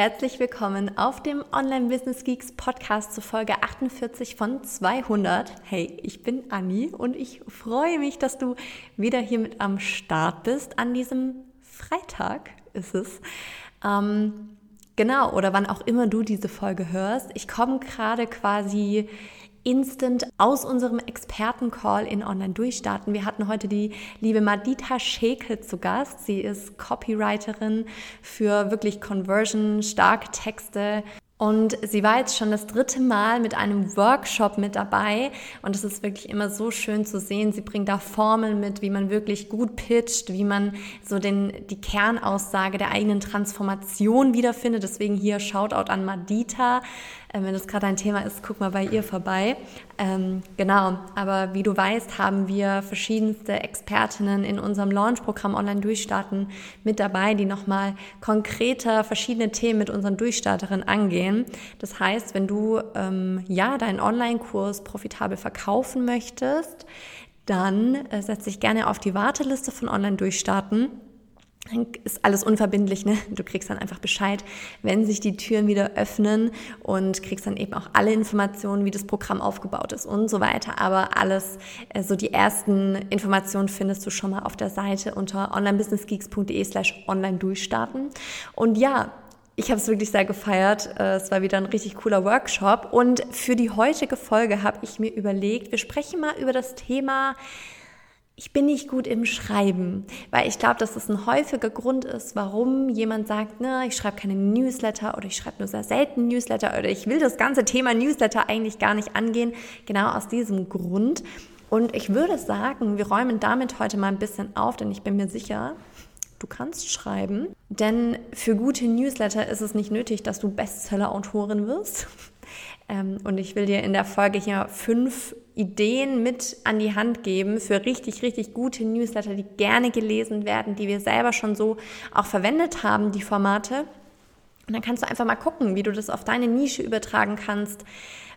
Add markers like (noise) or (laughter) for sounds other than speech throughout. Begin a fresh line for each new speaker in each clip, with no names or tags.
Herzlich willkommen auf dem Online Business Geeks Podcast zu Folge 48 von 200. Hey, ich bin Anni und ich freue mich, dass du wieder hier mit am Start bist. An diesem Freitag ist es. Ähm, genau, oder wann auch immer du diese Folge hörst. Ich komme gerade quasi instant aus unserem Expertencall in Online durchstarten. Wir hatten heute die liebe Madita Schekel zu Gast. Sie ist Copywriterin für wirklich Conversion, starke Texte, und sie war jetzt schon das dritte Mal mit einem Workshop mit dabei. Und es ist wirklich immer so schön zu sehen. Sie bringt da Formeln mit, wie man wirklich gut pitcht, wie man so den, die Kernaussage der eigenen Transformation wiederfindet. Deswegen hier Shoutout an Madita. Ähm, wenn das gerade ein Thema ist, guck mal bei ihr vorbei. Ähm, genau, aber wie du weißt, haben wir verschiedenste Expertinnen in unserem Launch-Programm Online Durchstarten mit dabei, die nochmal konkreter verschiedene Themen mit unseren Durchstarterinnen angehen. Das heißt, wenn du ähm, ja deinen Online-Kurs profitabel verkaufen möchtest, dann äh, setz dich gerne auf die Warteliste von Online Durchstarten dann ist alles unverbindlich, ne? Du kriegst dann einfach Bescheid, wenn sich die Türen wieder öffnen und kriegst dann eben auch alle Informationen, wie das Programm aufgebaut ist und so weiter. Aber alles, so also die ersten Informationen findest du schon mal auf der Seite unter onlinebusinessgeeks.de slash online durchstarten. Und ja, ich habe es wirklich sehr gefeiert. Äh, es war wieder ein richtig cooler Workshop. Und für die heutige Folge habe ich mir überlegt, wir sprechen mal über das Thema ich bin nicht gut im Schreiben, weil ich glaube, dass das ein häufiger Grund ist, warum jemand sagt, ne, ich schreibe keine Newsletter oder ich schreibe nur sehr selten Newsletter oder ich will das ganze Thema Newsletter eigentlich gar nicht angehen, genau aus diesem Grund. Und ich würde sagen, wir räumen damit heute mal ein bisschen auf, denn ich bin mir sicher, du kannst schreiben. Denn für gute Newsletter ist es nicht nötig, dass du Bestseller-Autorin wirst. Ähm, und ich will dir in der Folge hier fünf Ideen mit an die Hand geben für richtig, richtig gute Newsletter, die gerne gelesen werden, die wir selber schon so auch verwendet haben, die Formate. Und dann kannst du einfach mal gucken, wie du das auf deine Nische übertragen kannst,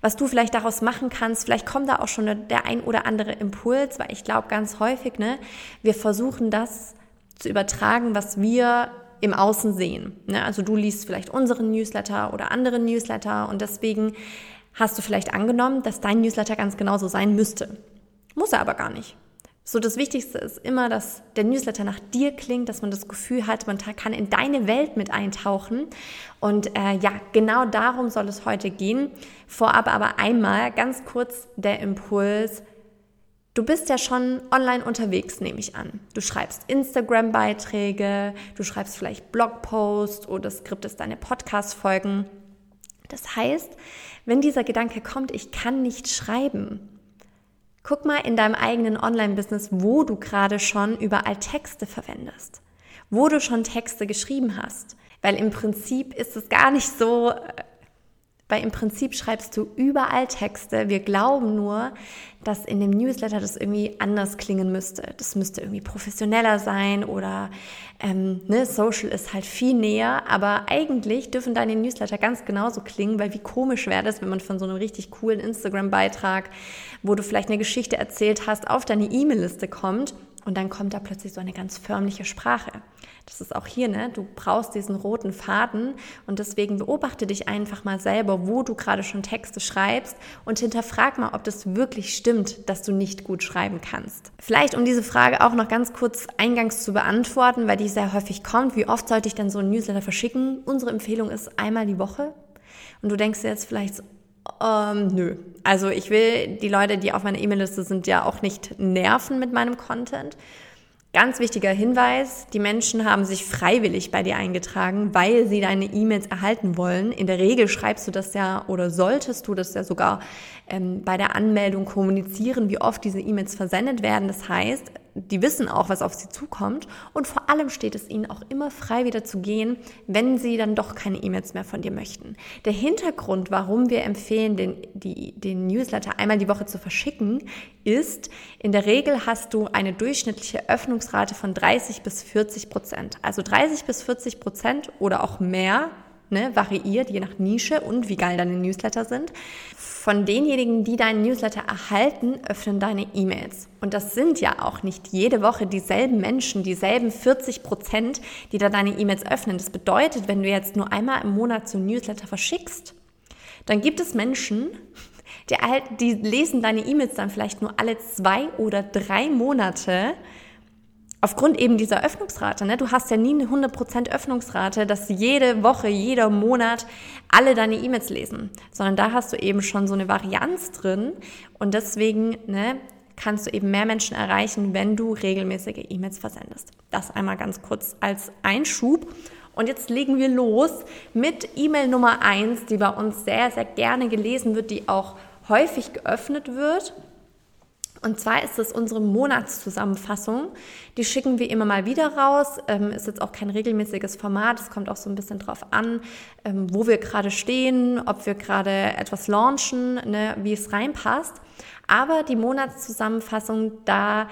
was du vielleicht daraus machen kannst. Vielleicht kommt da auch schon der ein oder andere Impuls, weil ich glaube ganz häufig, ne, wir versuchen das zu übertragen, was wir im Außen sehen. Ne? Also du liest vielleicht unseren Newsletter oder andere Newsletter und deswegen hast du vielleicht angenommen, dass dein Newsletter ganz genauso sein müsste. Muss er aber gar nicht. So, das Wichtigste ist immer, dass der Newsletter nach dir klingt, dass man das Gefühl hat, man kann in deine Welt mit eintauchen. Und äh, ja, genau darum soll es heute gehen. Vorab aber einmal ganz kurz der Impuls. Du bist ja schon online unterwegs, nehme ich an. Du schreibst Instagram-Beiträge, du schreibst vielleicht Blogposts oder skriptest deine Podcast-Folgen. Das heißt, wenn dieser Gedanke kommt, ich kann nicht schreiben, guck mal in deinem eigenen Online-Business, wo du gerade schon überall Texte verwendest, wo du schon Texte geschrieben hast. Weil im Prinzip ist es gar nicht so, äh, weil im Prinzip schreibst du überall Texte. Wir glauben nur, dass in dem Newsletter das irgendwie anders klingen müsste. Das müsste irgendwie professioneller sein oder ähm, ne, Social ist halt viel näher. Aber eigentlich dürfen deine Newsletter ganz genauso klingen, weil wie komisch wäre das, wenn man von so einem richtig coolen Instagram-Beitrag, wo du vielleicht eine Geschichte erzählt hast, auf deine E-Mail-Liste kommt und dann kommt da plötzlich so eine ganz förmliche Sprache. Das ist auch hier, ne? Du brauchst diesen roten Faden und deswegen beobachte dich einfach mal selber, wo du gerade schon Texte schreibst und hinterfrag mal, ob das wirklich stimmt, dass du nicht gut schreiben kannst. Vielleicht, um diese Frage auch noch ganz kurz eingangs zu beantworten, weil die sehr häufig kommt. Wie oft sollte ich denn so ein Newsletter verschicken? Unsere Empfehlung ist einmal die Woche. Und du denkst dir jetzt vielleicht so, ähm, nö. Also ich will die Leute, die auf meiner E-Mail-Liste sind, ja auch nicht nerven mit meinem Content. Ganz wichtiger Hinweis, die Menschen haben sich freiwillig bei dir eingetragen, weil sie deine E-Mails erhalten wollen. In der Regel schreibst du das ja oder solltest du das ja sogar ähm, bei der Anmeldung kommunizieren, wie oft diese E-Mails versendet werden. Das heißt, die wissen auch, was auf sie zukommt und vor allem steht es ihnen auch immer frei, wieder zu gehen, wenn sie dann doch keine E-Mails mehr von dir möchten. Der Hintergrund, warum wir empfehlen, den, die, den Newsletter einmal die Woche zu verschicken, ist, in der Regel hast du eine durchschnittliche Öffnungsrate von 30 bis 40 Prozent. Also 30 bis 40 Prozent oder auch mehr ne, variiert, je nach Nische und wie geil deine Newsletter sind. Von denjenigen, die deinen Newsletter erhalten, öffnen deine E-Mails. Und das sind ja auch nicht jede Woche dieselben Menschen, dieselben 40 Prozent, die da deine E-Mails öffnen. Das bedeutet, wenn du jetzt nur einmal im Monat so ein Newsletter verschickst, dann gibt es Menschen, die, die lesen deine E-Mails dann vielleicht nur alle zwei oder drei Monate aufgrund eben dieser Öffnungsrate, ne, du hast ja nie eine 100% Öffnungsrate, dass jede Woche, jeder Monat alle deine E-Mails lesen, sondern da hast du eben schon so eine Varianz drin und deswegen ne, kannst du eben mehr Menschen erreichen, wenn du regelmäßige E-Mails versendest. Das einmal ganz kurz als Einschub. Und jetzt legen wir los mit E-Mail Nummer eins, die bei uns sehr, sehr gerne gelesen wird, die auch häufig geöffnet wird und zwar ist es unsere Monatszusammenfassung. Die schicken wir immer mal wieder raus. Ähm, ist jetzt auch kein regelmäßiges Format. Es kommt auch so ein bisschen drauf an, ähm, wo wir gerade stehen, ob wir gerade etwas launchen, ne, wie es reinpasst. Aber die Monatszusammenfassung, da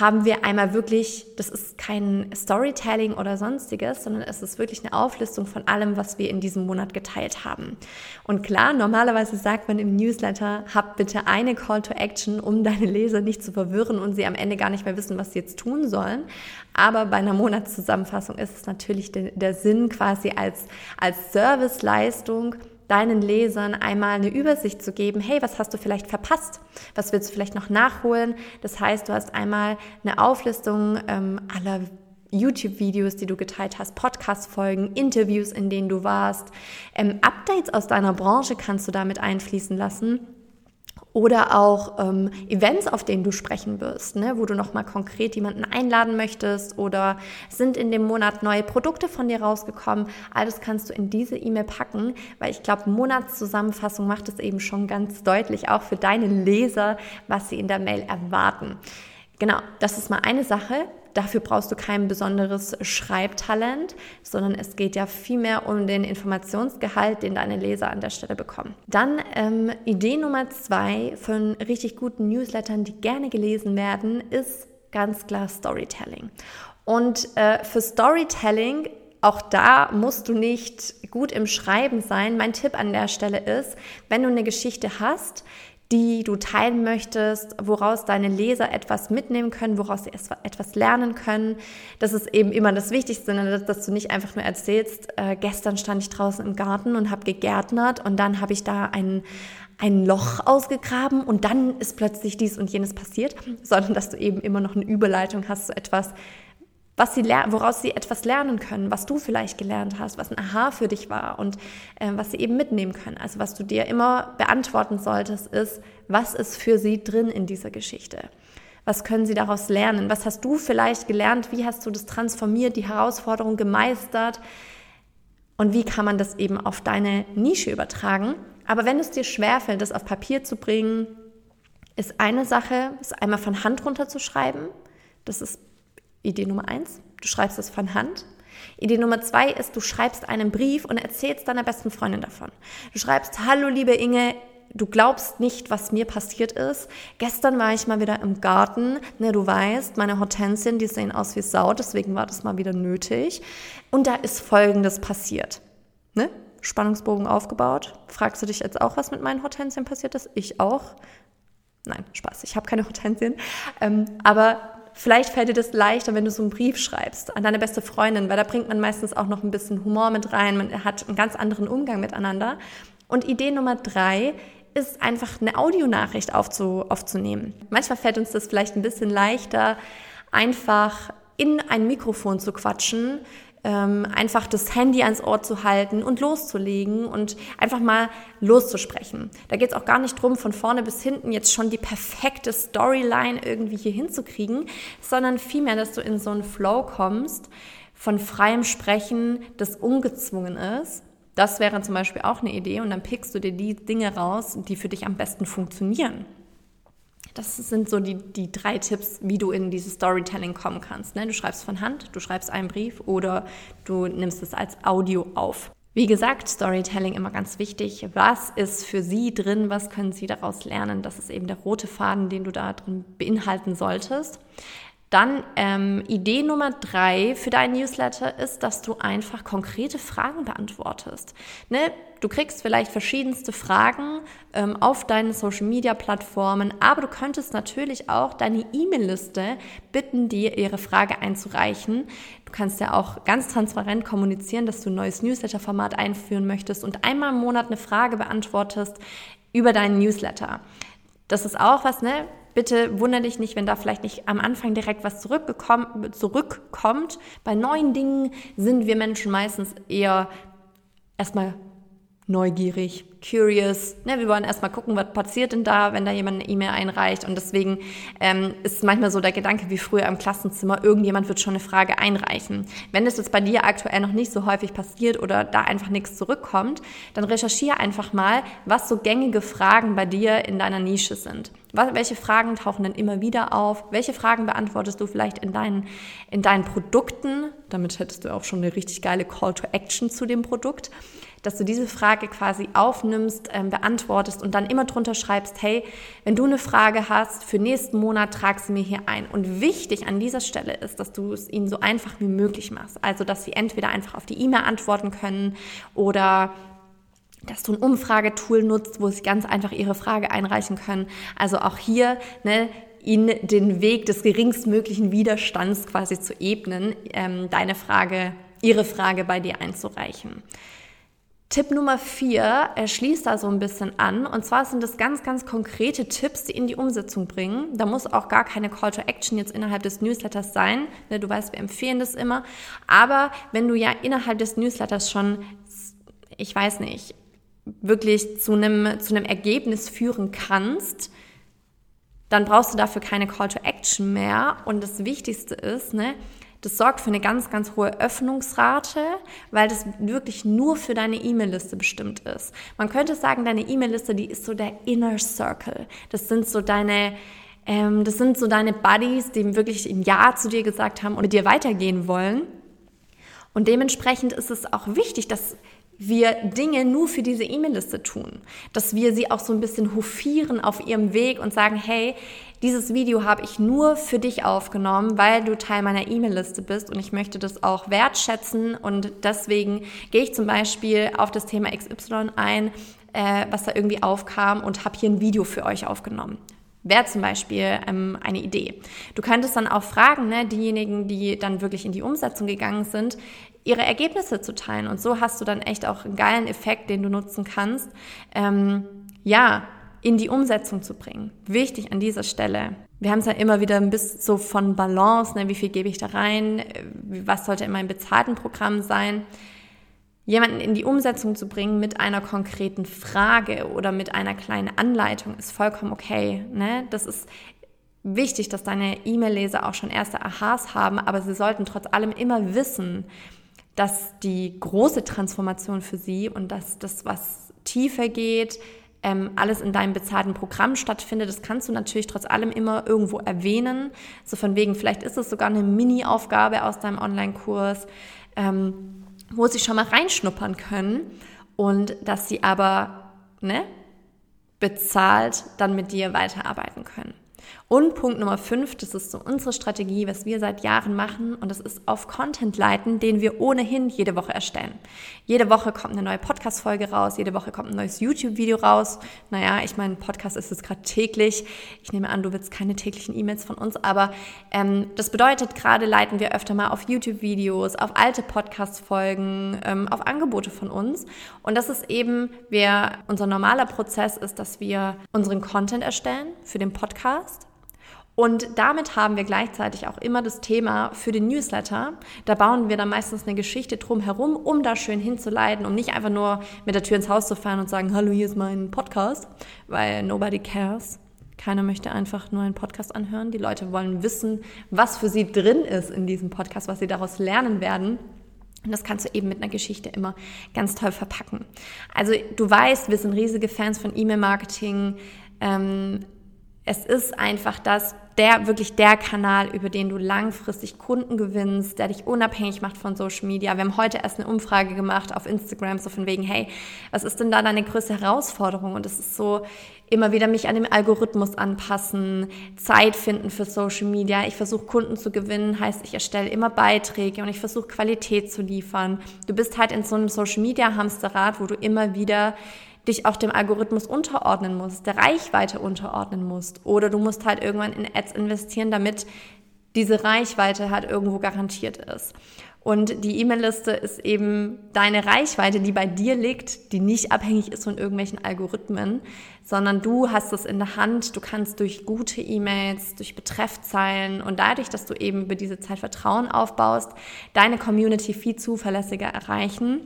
haben wir einmal wirklich, das ist kein Storytelling oder sonstiges, sondern es ist wirklich eine Auflistung von allem, was wir in diesem Monat geteilt haben. Und klar, normalerweise sagt man im Newsletter, hab bitte eine Call to Action, um deine Leser nicht zu verwirren und sie am Ende gar nicht mehr wissen, was sie jetzt tun sollen. Aber bei einer Monatszusammenfassung ist es natürlich der, der Sinn quasi als, als Serviceleistung, deinen Lesern einmal eine Übersicht zu geben, hey, was hast du vielleicht verpasst? Was willst du vielleicht noch nachholen? Das heißt, du hast einmal eine Auflistung ähm, aller YouTube-Videos, die du geteilt hast, Podcast-Folgen, Interviews, in denen du warst, ähm, Updates aus deiner Branche kannst du damit einfließen lassen oder auch ähm, Events, auf denen du sprechen wirst, ne, wo du nochmal konkret jemanden einladen möchtest oder sind in dem Monat neue Produkte von dir rausgekommen. Alles kannst du in diese E-Mail packen, weil ich glaube, Monatszusammenfassung macht es eben schon ganz deutlich, auch für deine Leser, was sie in der Mail erwarten. Genau, das ist mal eine Sache. Dafür brauchst du kein besonderes Schreibtalent, sondern es geht ja vielmehr um den Informationsgehalt, den deine Leser an der Stelle bekommen. Dann ähm, Idee Nummer zwei von richtig guten Newslettern, die gerne gelesen werden, ist ganz klar Storytelling. Und äh, für Storytelling auch da musst du nicht gut im Schreiben sein. Mein Tipp an der Stelle ist, wenn du eine Geschichte hast, die du teilen möchtest, woraus deine Leser etwas mitnehmen können, woraus sie etwas lernen können. Das ist eben immer das Wichtigste, ne, dass du nicht einfach nur erzählst, äh, gestern stand ich draußen im Garten und habe gegärtnert und dann habe ich da ein, ein Loch ausgegraben und dann ist plötzlich dies und jenes passiert, (laughs) sondern dass du eben immer noch eine Überleitung hast zu etwas, was sie woraus sie etwas lernen können, was du vielleicht gelernt hast, was ein Aha für dich war und äh, was sie eben mitnehmen können. Also was du dir immer beantworten solltest, ist, was ist für sie drin in dieser Geschichte? Was können sie daraus lernen? Was hast du vielleicht gelernt? Wie hast du das transformiert, die Herausforderung gemeistert? Und wie kann man das eben auf deine Nische übertragen? Aber wenn es dir schwerfällt, das auf Papier zu bringen, ist eine Sache, es einmal von Hand runterzuschreiben. Das ist Idee Nummer eins, du schreibst es von Hand. Idee Nummer zwei ist, du schreibst einen Brief und erzählst deiner besten Freundin davon. Du schreibst, hallo liebe Inge, du glaubst nicht, was mir passiert ist. Gestern war ich mal wieder im Garten. Ne, du weißt, meine Hortensien, die sehen aus wie Sau, deswegen war das mal wieder nötig. Und da ist Folgendes passiert. Ne? Spannungsbogen aufgebaut. Fragst du dich jetzt auch, was mit meinen Hortensien passiert ist? Ich auch. Nein, Spaß, ich habe keine Hortensien. Ähm, aber Vielleicht fällt dir das leichter, wenn du so einen Brief schreibst an deine beste Freundin, weil da bringt man meistens auch noch ein bisschen Humor mit rein. Man hat einen ganz anderen Umgang miteinander. Und Idee Nummer drei ist einfach eine Audionachricht aufzu, aufzunehmen. Manchmal fällt uns das vielleicht ein bisschen leichter, einfach in ein Mikrofon zu quatschen, ähm, einfach das Handy ans Ohr zu halten und loszulegen und einfach mal loszusprechen. Da geht es auch gar nicht drum, von vorne bis hinten jetzt schon die perfekte Storyline irgendwie hier hinzukriegen, sondern vielmehr, dass du in so einen Flow kommst von freiem Sprechen, das ungezwungen ist. Das wäre zum Beispiel auch eine Idee und dann pickst du dir die Dinge raus, die für dich am besten funktionieren. Das sind so die, die drei Tipps, wie du in dieses Storytelling kommen kannst. Ne? Du schreibst von Hand, du schreibst einen Brief oder du nimmst es als Audio auf. Wie gesagt, Storytelling immer ganz wichtig. Was ist für Sie drin? Was können Sie daraus lernen? Das ist eben der rote Faden, den du da drin beinhalten solltest. Dann ähm, Idee Nummer drei für dein Newsletter ist, dass du einfach konkrete Fragen beantwortest. Ne? Du kriegst vielleicht verschiedenste Fragen ähm, auf deinen Social-Media-Plattformen, aber du könntest natürlich auch deine E-Mail-Liste bitten, dir ihre Frage einzureichen. Du kannst ja auch ganz transparent kommunizieren, dass du ein neues Newsletter-Format einführen möchtest und einmal im Monat eine Frage beantwortest über deinen Newsletter. Das ist auch was, ne? Bitte wundere dich nicht, wenn da vielleicht nicht am Anfang direkt was zurückkommt. Bei neuen Dingen sind wir Menschen meistens eher erstmal neugierig, curious. Ne, wir wollen erstmal gucken, was passiert denn da, wenn da jemand eine E-Mail einreicht. Und deswegen ähm, ist manchmal so der Gedanke wie früher im Klassenzimmer, irgendjemand wird schon eine Frage einreichen. Wenn das jetzt bei dir aktuell noch nicht so häufig passiert oder da einfach nichts zurückkommt, dann recherchiere einfach mal, was so gängige Fragen bei dir in deiner Nische sind. Welche Fragen tauchen denn immer wieder auf? Welche Fragen beantwortest du vielleicht in deinen, in deinen Produkten? Damit hättest du auch schon eine richtig geile Call to Action zu dem Produkt dass du diese Frage quasi aufnimmst, ähm, beantwortest und dann immer drunter schreibst, hey, wenn du eine Frage hast, für nächsten Monat trag sie mir hier ein. Und wichtig an dieser Stelle ist, dass du es ihnen so einfach wie möglich machst. Also, dass sie entweder einfach auf die E-Mail antworten können oder dass du ein Umfragetool nutzt, wo sie ganz einfach ihre Frage einreichen können. Also auch hier, ne, ihnen den Weg des geringstmöglichen Widerstands quasi zu ebnen, ähm, deine Frage, ihre Frage bei dir einzureichen. Tipp Nummer vier schließt da so ein bisschen an. Und zwar sind das ganz, ganz konkrete Tipps, die in die Umsetzung bringen. Da muss auch gar keine Call to Action jetzt innerhalb des Newsletters sein. Ne, du weißt, wir empfehlen das immer. Aber wenn du ja innerhalb des Newsletters schon, ich weiß nicht, wirklich zu einem, zu einem Ergebnis führen kannst, dann brauchst du dafür keine Call to Action mehr. Und das Wichtigste ist, ne, das sorgt für eine ganz, ganz hohe Öffnungsrate, weil das wirklich nur für deine E-Mail-Liste bestimmt ist. Man könnte sagen, deine E-Mail-Liste, die ist so der Inner Circle. Das sind so deine, ähm, das sind so deine Buddies, die wirklich im Jahr zu dir gesagt haben und mit dir weitergehen wollen. Und dementsprechend ist es auch wichtig, dass wir Dinge nur für diese E-Mail-Liste tun, dass wir sie auch so ein bisschen hofieren auf ihrem Weg und sagen, hey, dieses Video habe ich nur für dich aufgenommen, weil du Teil meiner E-Mail-Liste bist und ich möchte das auch wertschätzen und deswegen gehe ich zum Beispiel auf das Thema XY ein, äh, was da irgendwie aufkam und habe hier ein Video für euch aufgenommen. Wäre zum Beispiel ähm, eine Idee. Du könntest dann auch fragen, ne, diejenigen, die dann wirklich in die Umsetzung gegangen sind, ihre Ergebnisse zu teilen. Und so hast du dann echt auch einen geilen Effekt, den du nutzen kannst. Ähm, ja, in die Umsetzung zu bringen. Wichtig an dieser Stelle. Wir haben es ja immer wieder ein bisschen so von Balance, ne? wie viel gebe ich da rein, was sollte in meinem bezahlten Programm sein. Jemanden in die Umsetzung zu bringen mit einer konkreten Frage oder mit einer kleinen Anleitung ist vollkommen okay. Ne? Das ist wichtig, dass deine E-Mail-Leser auch schon erste Aha's haben, aber sie sollten trotz allem immer wissen, dass die große Transformation für sie und dass das, was tiefer geht, ähm, alles in deinem bezahlten Programm stattfindet. Das kannst du natürlich trotz allem immer irgendwo erwähnen. So von wegen, vielleicht ist es sogar eine Mini-Aufgabe aus deinem Online-Kurs, ähm, wo sie schon mal reinschnuppern können und dass sie aber ne, bezahlt dann mit dir weiterarbeiten können. Und Punkt Nummer fünf, das ist so unsere Strategie, was wir seit Jahren machen, und das ist auf Content leiten, den wir ohnehin jede Woche erstellen. Jede Woche kommt eine neue Podcast-Folge raus, jede Woche kommt ein neues YouTube-Video raus. Naja, ich meine, Podcast ist es gerade täglich. Ich nehme an, du willst keine täglichen E-Mails von uns, aber ähm, das bedeutet, gerade leiten wir öfter mal auf YouTube-Videos, auf alte Podcast-Folgen, ähm, auf Angebote von uns. Und das ist eben, wir, unser normaler Prozess ist, dass wir unseren Content erstellen für den Podcast und damit haben wir gleichzeitig auch immer das Thema für den Newsletter. Da bauen wir dann meistens eine Geschichte drum herum, um da schön hinzuleiten, um nicht einfach nur mit der Tür ins Haus zu fahren und sagen, hallo, hier ist mein Podcast, weil nobody cares. Keiner möchte einfach nur einen Podcast anhören. Die Leute wollen wissen, was für sie drin ist in diesem Podcast, was sie daraus lernen werden. Und das kannst du eben mit einer Geschichte immer ganz toll verpacken. Also du weißt, wir sind riesige Fans von E-Mail-Marketing. Ähm, es ist einfach das, der wirklich der Kanal, über den du langfristig Kunden gewinnst, der dich unabhängig macht von Social Media. Wir haben heute erst eine Umfrage gemacht auf Instagram, so von wegen, hey, was ist denn da deine größte Herausforderung? Und es ist so, immer wieder mich an dem Algorithmus anpassen, Zeit finden für Social Media. Ich versuche Kunden zu gewinnen, heißt ich erstelle immer Beiträge und ich versuche Qualität zu liefern. Du bist halt in so einem Social Media Hamsterrad, wo du immer wieder dich auch dem Algorithmus unterordnen musst, der Reichweite unterordnen musst. Oder du musst halt irgendwann in Ads investieren, damit diese Reichweite halt irgendwo garantiert ist. Und die E-Mail-Liste ist eben deine Reichweite, die bei dir liegt, die nicht abhängig ist von irgendwelchen Algorithmen, sondern du hast es in der Hand. Du kannst durch gute E-Mails, durch Betreffzeilen und dadurch, dass du eben über diese Zeit Vertrauen aufbaust, deine Community viel zuverlässiger erreichen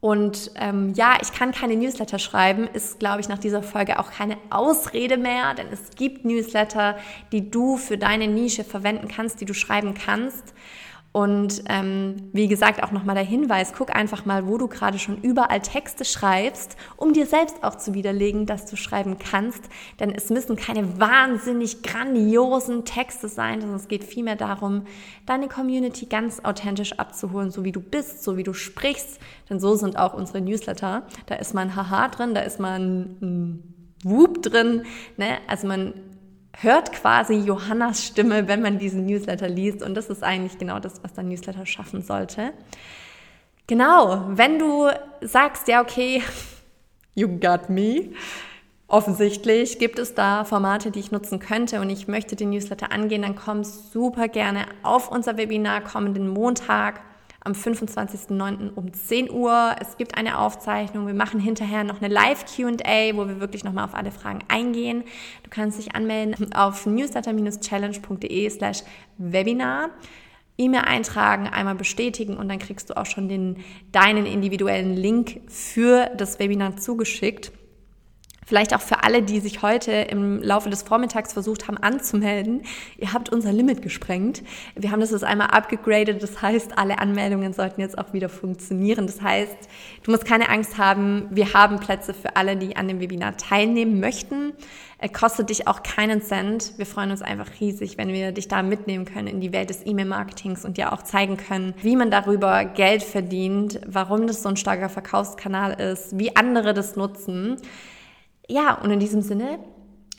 und ähm, ja, ich kann keine Newsletter schreiben, ist, glaube ich, nach dieser Folge auch keine Ausrede mehr, denn es gibt Newsletter, die du für deine Nische verwenden kannst, die du schreiben kannst. Und ähm, wie gesagt, auch nochmal der Hinweis, guck einfach mal, wo du gerade schon überall Texte schreibst, um dir selbst auch zu widerlegen, dass du schreiben kannst. Denn es müssen keine wahnsinnig grandiosen Texte sein, sondern es geht vielmehr darum, deine Community ganz authentisch abzuholen, so wie du bist, so wie du sprichst. Denn so sind auch unsere Newsletter. Da ist mal ein Haha drin, da ist mal ein, Whoop drin. Ne? Also man hört quasi Johannas Stimme, wenn man diesen Newsletter liest. Und das ist eigentlich genau das, was dein Newsletter schaffen sollte. Genau, wenn du sagst, ja, okay, (laughs) you got me. Offensichtlich gibt es da Formate, die ich nutzen könnte und ich möchte den Newsletter angehen, dann komm super gerne auf unser Webinar kommenden Montag am 25.09. um 10 Uhr. Es gibt eine Aufzeichnung. Wir machen hinterher noch eine Live-QA, wo wir wirklich nochmal auf alle Fragen eingehen. Du kannst dich anmelden auf newsletter-challenge.de slash Webinar. E-Mail eintragen, einmal bestätigen und dann kriegst du auch schon den, deinen individuellen Link für das Webinar zugeschickt. Vielleicht auch für alle, die sich heute im Laufe des Vormittags versucht haben anzumelden. Ihr habt unser Limit gesprengt. Wir haben das jetzt einmal abgegradet. Das heißt, alle Anmeldungen sollten jetzt auch wieder funktionieren. Das heißt, du musst keine Angst haben. Wir haben Plätze für alle, die an dem Webinar teilnehmen möchten. Er kostet dich auch keinen Cent. Wir freuen uns einfach riesig, wenn wir dich da mitnehmen können in die Welt des E-Mail-Marketings und dir auch zeigen können, wie man darüber Geld verdient, warum das so ein starker Verkaufskanal ist, wie andere das nutzen. Ja, und in diesem Sinne,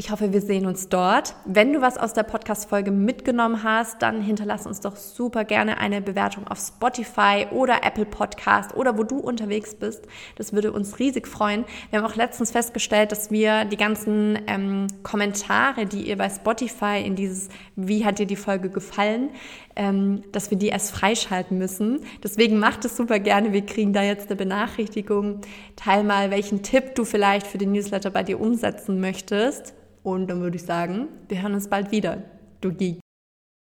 ich hoffe, wir sehen uns dort. Wenn du was aus der Podcast-Folge mitgenommen hast, dann hinterlass uns doch super gerne eine Bewertung auf Spotify oder Apple Podcast oder wo du unterwegs bist. Das würde uns riesig freuen. Wir haben auch letztens festgestellt, dass wir die ganzen ähm, Kommentare, die ihr bei Spotify in dieses Wie hat dir die Folge gefallen, ähm, dass wir die erst freischalten müssen. Deswegen macht es super gerne. Wir kriegen da jetzt eine Benachrichtigung. Teil mal, welchen Tipp du vielleicht für den Newsletter bei dir umsetzen möchtest. Und dann würde ich sagen, wir hören uns bald wieder. Du Geek.